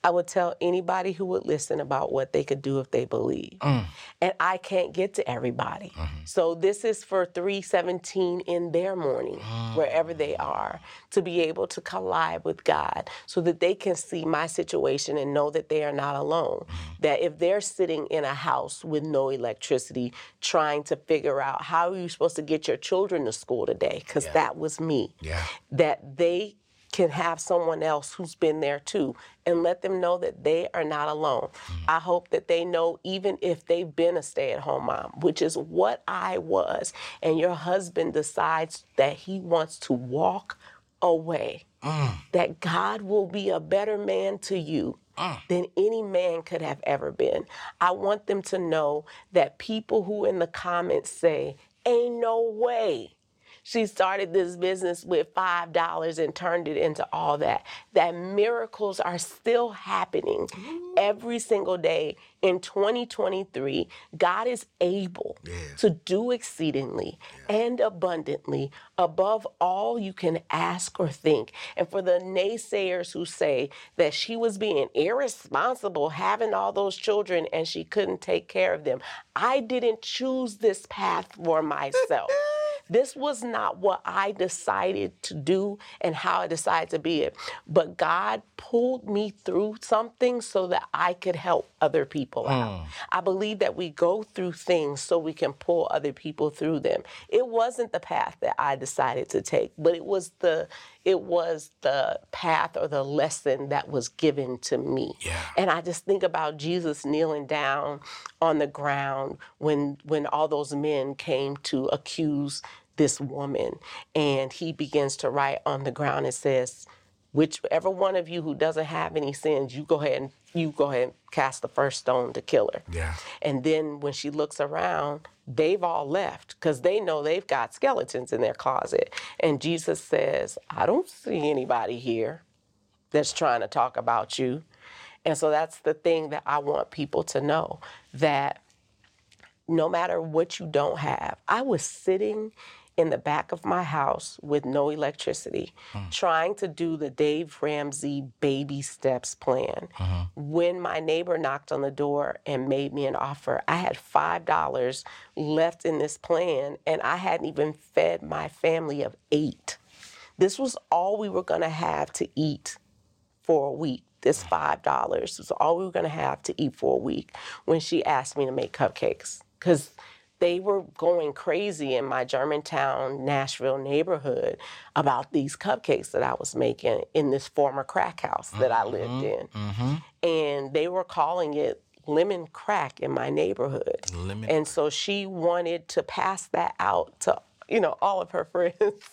Speaker 3: I would tell anybody who would listen about what they could do if they believe. Mm. And I can't get to everybody. Mm-hmm. So this is for 317 in their morning, wherever they mm. are, to be able to collide with God so that they can see my situation and know that they are not alone. Mm-hmm. That if they're sitting in a house with no electricity, trying to figure out how are you supposed to get your children to school today, because
Speaker 1: Yeah.
Speaker 3: that was me
Speaker 1: Yeah.
Speaker 3: that they can have someone else who's been there too and let them know that they are not alone. Mm-hmm. I hope that they know, even if they've been a stay at home mom, which is what I was, and your husband decides that he wants to walk away, mm. that God will be a better man to you. Mm. Than any man could have ever been. I want them to know that people who in the comments say, Ain't no way she started this business with $5 and turned it into all that. That miracles are still happening every single day in 2023. God is able
Speaker 1: Yeah.
Speaker 3: to do exceedingly and abundantly above all you can ask or think. And for the naysayers who say that she was being irresponsible having all those children and she couldn't take care of them, I didn't choose this path for myself. This was not what I decided to do and how I decided to be it. But God pulled me through something so that I could help other people out. Mm. I believe that we go through things so we can pull other people through them. It wasn't the path that I decided to take, but it was the it was the path or the lesson that was given to me.
Speaker 1: Yeah.
Speaker 3: And I just think about Jesus kneeling down on the ground when when all those men came to accuse this woman and he begins to write on the ground and says whichever one of you who doesn't have any sins you go ahead and you go ahead and cast the first stone to kill her
Speaker 1: Yeah.
Speaker 3: and then when she looks around they've all left because they know they've got skeletons in their closet and jesus says i don't see anybody here that's trying to talk about you. And so that's the thing that I want people to know that no matter what you don't have, I was sitting in the back of my house with no electricity, mm. trying to do the Dave Ramsey baby steps plan. Mm-hmm. When my neighbor knocked on the door and made me an offer, I had $5 left in this plan, and I hadn't even fed my family of eight. This was all we were going to have to eat for a week. This mm. five dollars was all we were gonna have to eat for a week when she asked me to make cupcakes. Cause they were going crazy in my Germantown, Nashville neighborhood about these cupcakes that I was making in this former crack house that I lived mm-hmm, in. Mm-hmm. And they were calling it lemon crack in my neighborhood.
Speaker 1: Lemon
Speaker 3: and so she wanted to pass that out to, you know, all of her friends.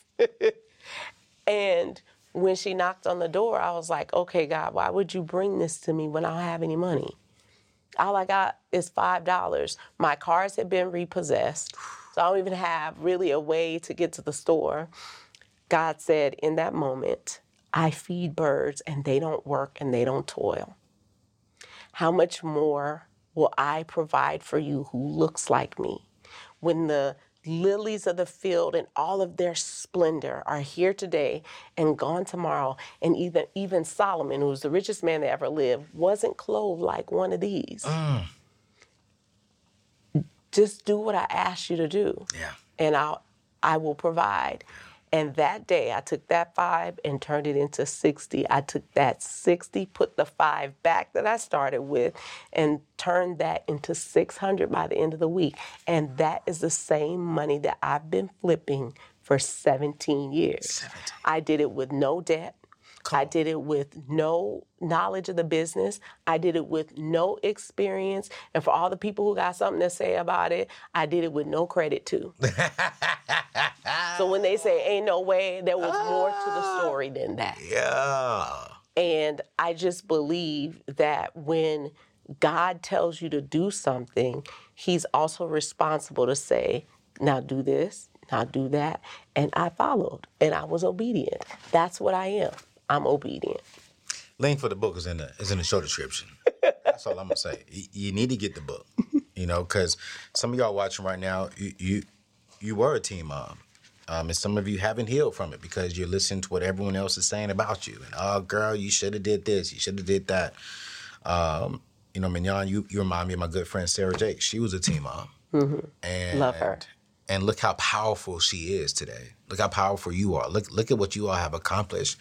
Speaker 3: And when she knocked on the door, I was like, okay, God, why would you bring this to me when I don't have any money? All I got is $5. My cars had been repossessed, so I don't even have really a way to get to the store. God said, in that moment, I feed birds and they don't work and they don't toil. How much more will I provide for you who looks like me? When the lilies of the field and all of their splendor are here today and gone tomorrow, and even even Solomon, who was the richest man that ever lived, wasn't clothed like one of these. Mm. Just do what I ask you to do
Speaker 1: Yeah.
Speaker 3: and I'll I will provide. And that day I took that five and turned it into 60. I took that 60, put the five back that I started with, and turned that into 600 by the end of the week. And that is the same money that I've been flipping for 17 years.
Speaker 1: 17.
Speaker 3: I did it with no debt. I did it with no knowledge of the business. I did it with no experience. And for all the people who got something to say about it, I did it with no credit too. so when they say ain't no way, there was more to the ah. story than that.
Speaker 1: Yeah.
Speaker 3: And I just believe that when God tells you to do something, He's also responsible to say, now do this, now do that. And I followed and I was obedient. That's what I am. I'm obedient.
Speaker 1: Link for the book is in the is in the show description. That's all I'm gonna say. You, you need to get the book, you know, because some of y'all watching right now, you you, you were a team mom, um, and some of you haven't healed from it because you're listening to what everyone else is saying about you. And oh, girl, you should have did this, you should have did that. Um, you know, Mignon, you you remind me of my good friend Sarah Jake. She was a team mom, and
Speaker 3: Love her.
Speaker 1: And look how powerful she is today. Look how powerful you are. Look look at what you all have accomplished.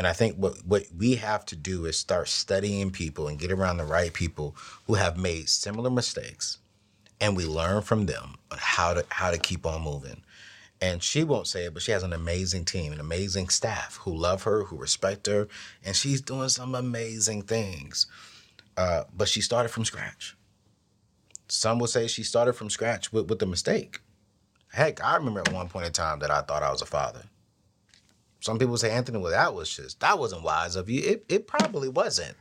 Speaker 1: And I think what what we have to do is start studying people and get around the right people who have made similar mistakes, and we learn from them how to how to keep on moving. And she won't say it, but she has an amazing team, an amazing staff who love her, who respect her, and she's doing some amazing things. Uh, but she started from scratch. Some will say she started from scratch with, with a mistake. Heck, I remember at one point in time that I thought I was a father. Some people say, Anthony, well, that was just, that wasn't wise of you. It, it probably wasn't.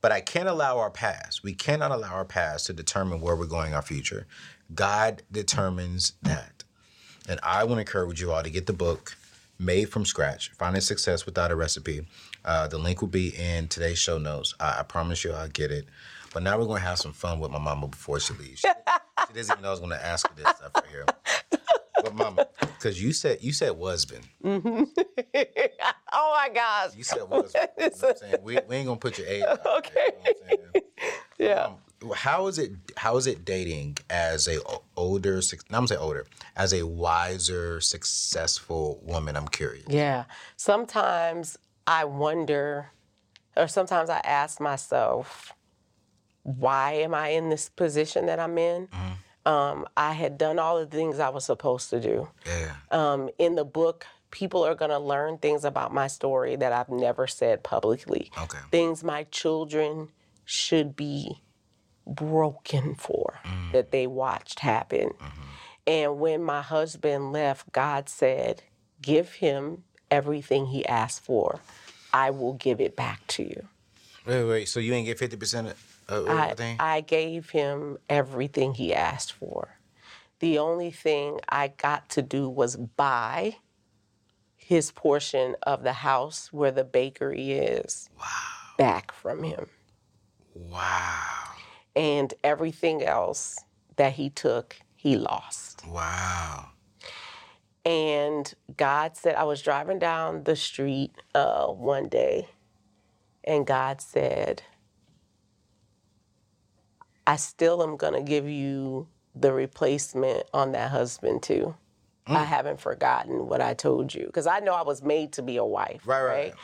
Speaker 1: But I can't allow our past. We cannot allow our past to determine where we're going our future. God determines that. And I want to encourage you all to get the book, Made from Scratch Finding Success Without a Recipe. Uh, the link will be in today's show notes. I, I promise you I'll get it. But now we're going to have some fun with my mama before she leaves. She, she doesn't even know I was going to ask her this stuff right here. But mama, because you said you said husband.
Speaker 3: Oh my gosh.
Speaker 1: You said husband. You know I'm saying? We, we ain't gonna put your age. out there,
Speaker 3: Okay.
Speaker 1: you know what I'm saying?
Speaker 3: Yeah.
Speaker 1: Um, how is it? How is it dating as a older? I'm gonna say older, as a wiser, successful woman. I'm curious.
Speaker 3: Yeah. Sometimes I wonder, or sometimes I ask myself, why am I in this position that I'm in? Um, I had done all the things I was supposed to do.
Speaker 1: Yeah.
Speaker 3: Um, in the book, people are going to learn things about my story that I've never said publicly.
Speaker 1: Okay.
Speaker 3: Things my children should be broken for that they watched happen. And when my husband left, God said, Give him everything he asked for. I will give it back to you.
Speaker 1: Wait, wait. So you ain't get fifty percent of of
Speaker 3: I. I gave him everything he asked for. The only thing I got to do was buy his portion of the house where the bakery is back from him.
Speaker 1: wow.
Speaker 3: And everything else that he took, he lost.
Speaker 1: Wow.
Speaker 3: And God said, I was driving down the street uh, one day, and God said, I still am going to give you the replacement on that husband, too. I haven't forgotten what I told you because I know I was made to be a wife.
Speaker 1: Right, right.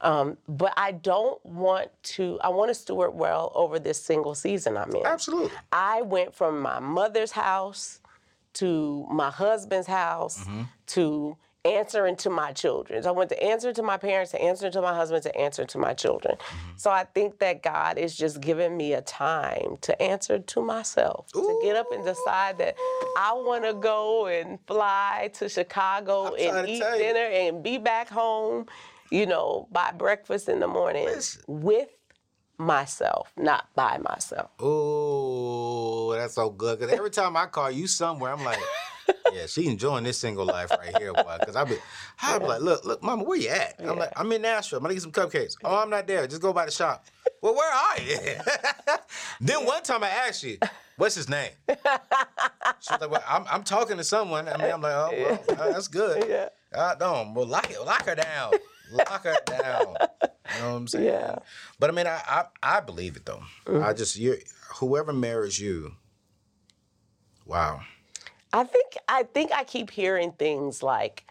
Speaker 3: Um, but I don't want to, I want to steward well over this single season I'm in.
Speaker 1: Absolutely.
Speaker 3: I went from my mother's house to my husband's house to answering to my children. I want to answer to my parents, to answer to my husband, to answer to my children. Mm-hmm. So I think that God is just giving me a time to answer to myself, to get up and decide that I want to go and fly to Chicago and
Speaker 1: to
Speaker 3: eat dinner and be back home, you know, by breakfast in the morning
Speaker 1: Listen.
Speaker 3: with myself, not by myself.
Speaker 1: Oh, that's so good. Because every time I call you somewhere, I'm like, yeah, she enjoying this single life right here, boy. Because I be, I be like, look, look, mama, where you at? I'm like, I'm in Nashville. I'm gonna get some cupcakes. Oh, I'm not there. Just go by the shop. Well, where are you? then one time I asked you, what's his name? She's like, well, I'm, I'm talking to someone. I mean, I'm like, oh, well, uh, that's good.
Speaker 3: Yeah.
Speaker 1: I don't. Well, lock it, lock her down. Lock her down. You know what I'm saying?
Speaker 3: Yeah.
Speaker 1: But I mean, I I, I believe it though. I just you whoever marries you. Wow.
Speaker 3: I think I think I keep hearing things like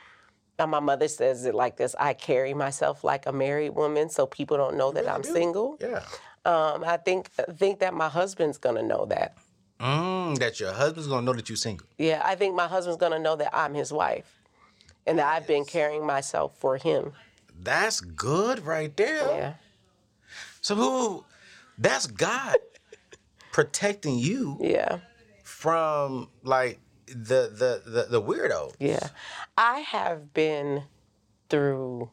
Speaker 3: uh, my mother says it like this I carry myself like a married woman so people don't know that I'm
Speaker 1: do.
Speaker 3: single.
Speaker 1: Yeah.
Speaker 3: Um, I think think that my husband's gonna know that.
Speaker 1: Mm, that your husband's gonna know that you're single.
Speaker 3: Yeah, I think my husband's gonna know that I'm his wife. And that I've been carrying myself for him.
Speaker 1: That's good right there.
Speaker 3: Yeah.
Speaker 1: So who? That's God protecting you
Speaker 3: Yeah.
Speaker 1: from like the the the, the weirdo.
Speaker 3: Yeah. I have been through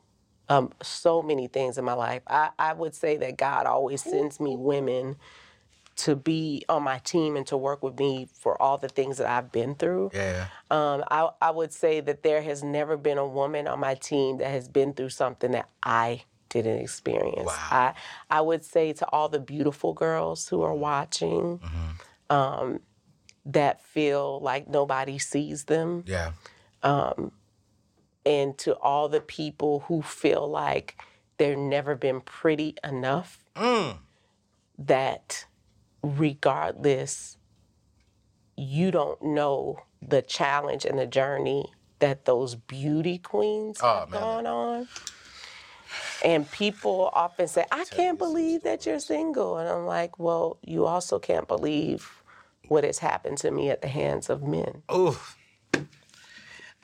Speaker 3: um, so many things in my life. I, I would say that God always sends me women to be on my team and to work with me for all the things that I've been through.
Speaker 1: Yeah.
Speaker 3: Um, I, I would say that there has never been a woman on my team that has been through something that I didn't experience.
Speaker 1: Wow.
Speaker 3: I, I would say to all the beautiful girls who are watching Hmm. um, that feel like nobody sees them,
Speaker 1: Yeah.
Speaker 3: Um, and to all the people who feel like they've never been pretty enough, that regardless, you don't know the challenge and the journey that those beauty queens
Speaker 1: Oh,
Speaker 3: have
Speaker 1: man.
Speaker 3: gone on. And people often say, I can't believe that you're single. And I'm like, well, you also can't believe what has happened to me at the hands of men.
Speaker 1: Oof.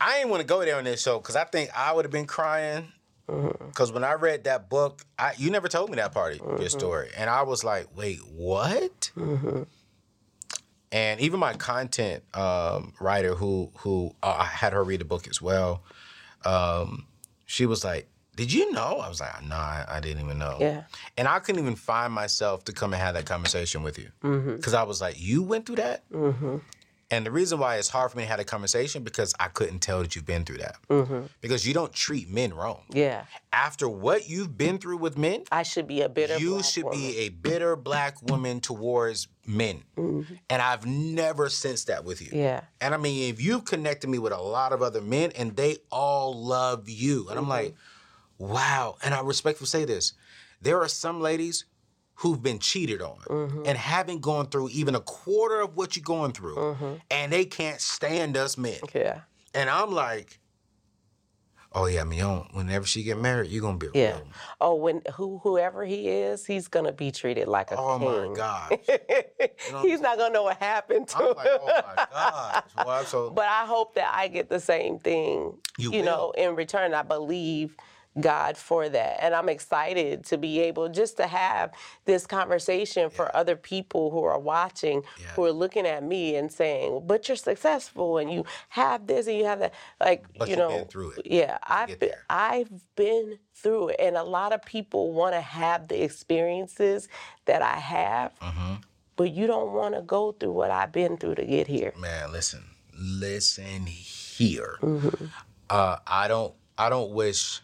Speaker 1: I ain't want to go there on this show because I think I would have been crying. Because when I read that book, I, you never told me that part of your story, and I was like, "Wait, what?" And even my content um, writer, who who uh, I had her read the book as well, um, she was like, "Did you know?" I was like, "No, I, I didn't even know."
Speaker 3: Yeah.
Speaker 1: And I couldn't even find myself to come and have that conversation with you because I was like, "You went through that." And And the reason why it's hard for me to have a conversation because I couldn't tell that you've been through that.
Speaker 3: Mm-hmm.
Speaker 1: Because you don't treat men wrong.
Speaker 3: Yeah.
Speaker 1: After what you've been through with men,
Speaker 3: I should be a bitter.
Speaker 1: you should
Speaker 3: woman.
Speaker 1: be a bitter black woman towards men. And I've never sensed that with you.
Speaker 3: Mm-hmm. Yeah.
Speaker 1: And I mean, if you've connected me with a lot of other men and they all love you. And I'm
Speaker 3: Mm-hmm.
Speaker 1: like, wow. And I respectfully say this. There are some ladies who've been cheated on
Speaker 3: Mm-hmm.
Speaker 1: and haven't gone through even a quarter of what you're going through.
Speaker 3: Mm-hmm.
Speaker 1: And they can't stand us men.
Speaker 3: Yeah.
Speaker 1: And I'm like, oh yeah, I mean, whenever she get married, you're gonna be a
Speaker 3: Yeah.
Speaker 1: real
Speaker 3: Oh, when who whoever he is, he's gonna be treated like a
Speaker 1: Oh
Speaker 3: king.
Speaker 1: my God.
Speaker 3: he's not gonna know what happened to
Speaker 1: I'm
Speaker 3: him.
Speaker 1: like, oh my gosh. Well, so
Speaker 3: But I hope that I get the same thing,
Speaker 1: You
Speaker 3: you, know, in return. I believe God for that. And I'm excited to be able just to have this conversation for other people who are watching,
Speaker 1: Yeah.
Speaker 3: who are looking at me and saying, but you're successful and you have this and you have that. Like,
Speaker 1: But
Speaker 3: you know,
Speaker 1: been through it
Speaker 3: yeah, I've been. I've been through it. And a lot of people want to have the experiences that I have.
Speaker 1: Mm-hmm.
Speaker 3: But you don't want to go through what I've been through to get here.
Speaker 1: man, listen, listen here.
Speaker 3: Mm-hmm.
Speaker 1: Uh, I don't, I don't wish,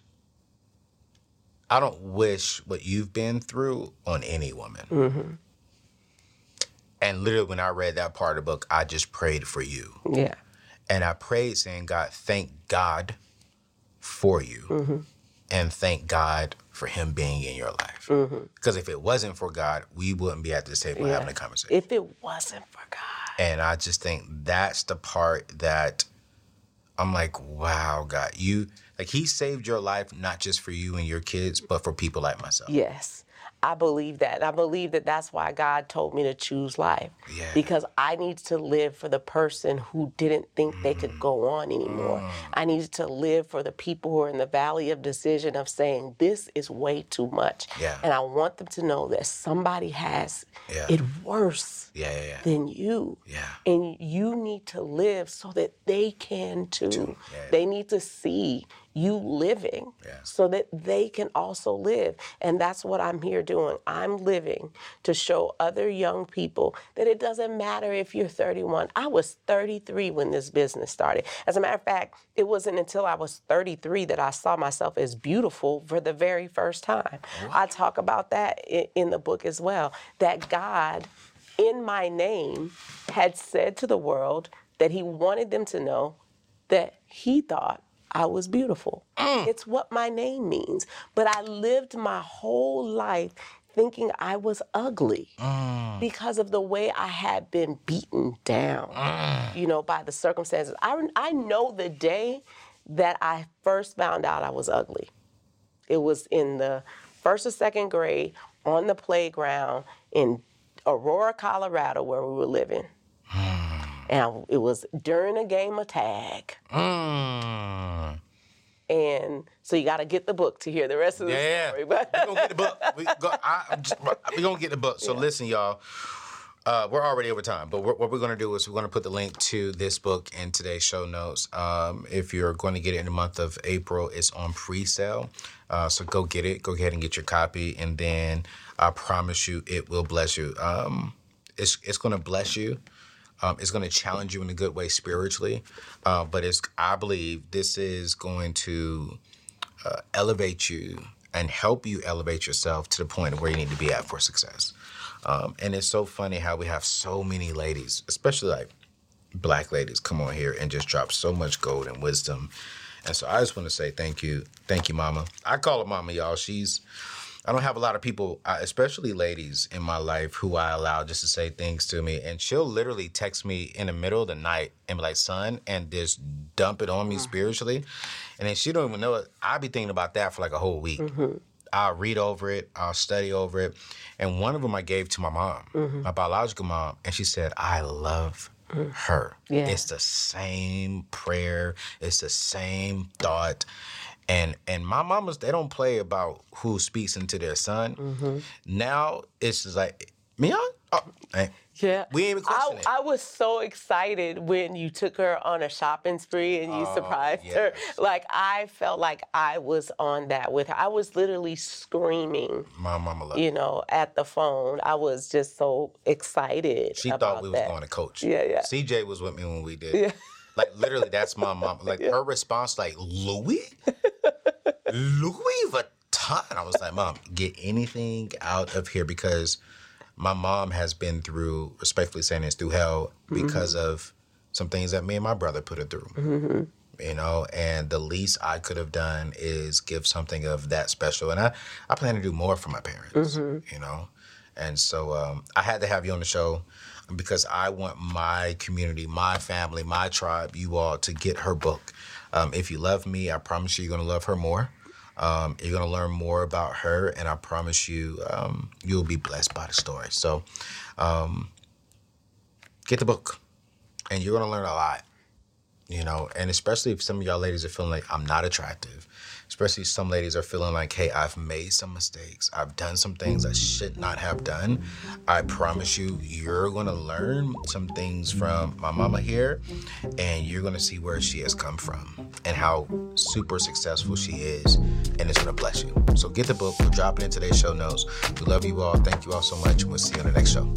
Speaker 1: I don't wish what you've been through on any woman.
Speaker 3: Mm-hmm.
Speaker 1: And literally, when I read that part of the book, I just prayed for you,
Speaker 3: Yeah.
Speaker 1: and I prayed saying, God, thank God for you,
Speaker 3: Mm-hmm.
Speaker 1: and thank God for Him being in your life. Because if it wasn't for God, we wouldn't be at this table
Speaker 3: Mm-hmm. Yeah.
Speaker 1: having a conversation.
Speaker 3: If it wasn't for God.
Speaker 1: And I just think that's the part that I'm like, wow, God, you like He saved your life not just for you and your kids, but for people like myself.
Speaker 3: Yes. I believe that. I believe that that's why God told me to choose life.
Speaker 1: Yeah.
Speaker 3: Because I need to live for the person who didn't think they could go on anymore.
Speaker 1: Mm.
Speaker 3: I needed to live for the people who are in the valley of decision of saying, this is way too much.
Speaker 1: Yeah.
Speaker 3: And I want them to know that somebody has
Speaker 1: Yeah.
Speaker 3: it worse
Speaker 1: Yeah, yeah, yeah.
Speaker 3: than you.
Speaker 1: Yeah.
Speaker 3: And you need to live so that they can too. They need to see you living
Speaker 1: Yeah.
Speaker 3: so that they can also live. And that's what I'm here doing. I'm living to show other young people that it doesn't matter if you're 31. I was 33 when this business started. As a matter of fact, it wasn't until I was 33 that I saw myself as beautiful for the very first time. Oh. I talk about that in the book as well, that God in my name had said to the world that he wanted them to know that he thought I was beautiful. Mm. It's what my name means. But I lived my whole life thinking I was ugly mm. because of the way I had been beaten down, mm. you know, by the circumstances. I, I know the day that I first found out I was ugly. It was in the first or second grade on the playground in Aurora, Colorado, where we were living. And it was during a game of tag.
Speaker 1: Mm.
Speaker 3: And so you got to get the book to hear the rest of the
Speaker 1: Yeah,
Speaker 3: story. But we're
Speaker 1: gonna get the book. We go, I, I'm just, we gonna get the book. So listen, y'all. Uh, we're already over time, but we're, what we're going to do is we're going to put the link to this book in today's show notes. Um, if you're going to get it in the month of April, it's on pre-sale, uh, so go get it. Go ahead and get your copy, and then I promise you, it will bless you. Um, it's it's going to bless you. Um, it's going to challenge you in a good way spiritually, uh, but it's I believe this is going to uh, elevate you and help you elevate yourself to the point where you need to be at for success. Um, and it's so funny how we have so many ladies, especially like black ladies, come on here and just drop so much gold and wisdom. And so I just want to say thank you, thank you, Mama. I call her Mama, y'all. She's I don't have a lot of people, uh, especially ladies, in my life who I allow just to say things to me, and she'll literally text me in the middle of the night and be like, "Son," and just dump it on me spiritually, and then she don't even know it. I be thinking about that for like a whole week. Mm-hmm. I'll read over it, I'll study over it. And one of them I gave to my mom, mm-hmm. my biological mom, and she said, I love mm. her.
Speaker 3: Yeah.
Speaker 1: It's the same prayer, it's the same thought. And and my mamas, they don't play about who speaks into their son. Mm-hmm. Now it's just like, Mignon? Oh, hey,
Speaker 3: Yeah.
Speaker 1: We ain't even
Speaker 3: I,
Speaker 1: it.
Speaker 3: I was so excited when you took her on a shopping spree and you oh, surprised her. Like I felt like I was on that with her. I was literally screaming,
Speaker 1: My mama loved
Speaker 3: you know, at the phone. I was just so excited.
Speaker 1: She thought we was going to coach.
Speaker 3: Yeah, yeah.
Speaker 1: CJ was with me when we did.
Speaker 3: Yeah.
Speaker 1: Like literally, that's my mom. Like her response, like Louis, Louis Vuitton. I was like, Mom, get anything out of here because my mom has been through, respectfully saying this, through hell because of some things that me and my brother put her through. You know, and the least I could have done is give something of that special. And I, I plan to do more for my parents. You know, and so um, I had to have you on the show because I want my community, my family, my tribe, you all to get her book. Um, if you love me, I promise you, you're going to love her more. Um, you're going to learn more about her, and I promise you, um, you'll be blessed by the story. So, um, get the book, and you're going to learn a lot. You know, and especially if some of y'all ladies are feeling like I'm not attractive, especially some ladies are feeling like, hey, I've made some mistakes. I've done some things I should not have done. I promise you, you're going to learn some things from my mama here, and you're going to see where she has come from and how super successful she is, and it's going to bless you. So get the book. We're dropping it in today's show notes. We love you all. Thank you all so much, and we'll see you on the next show.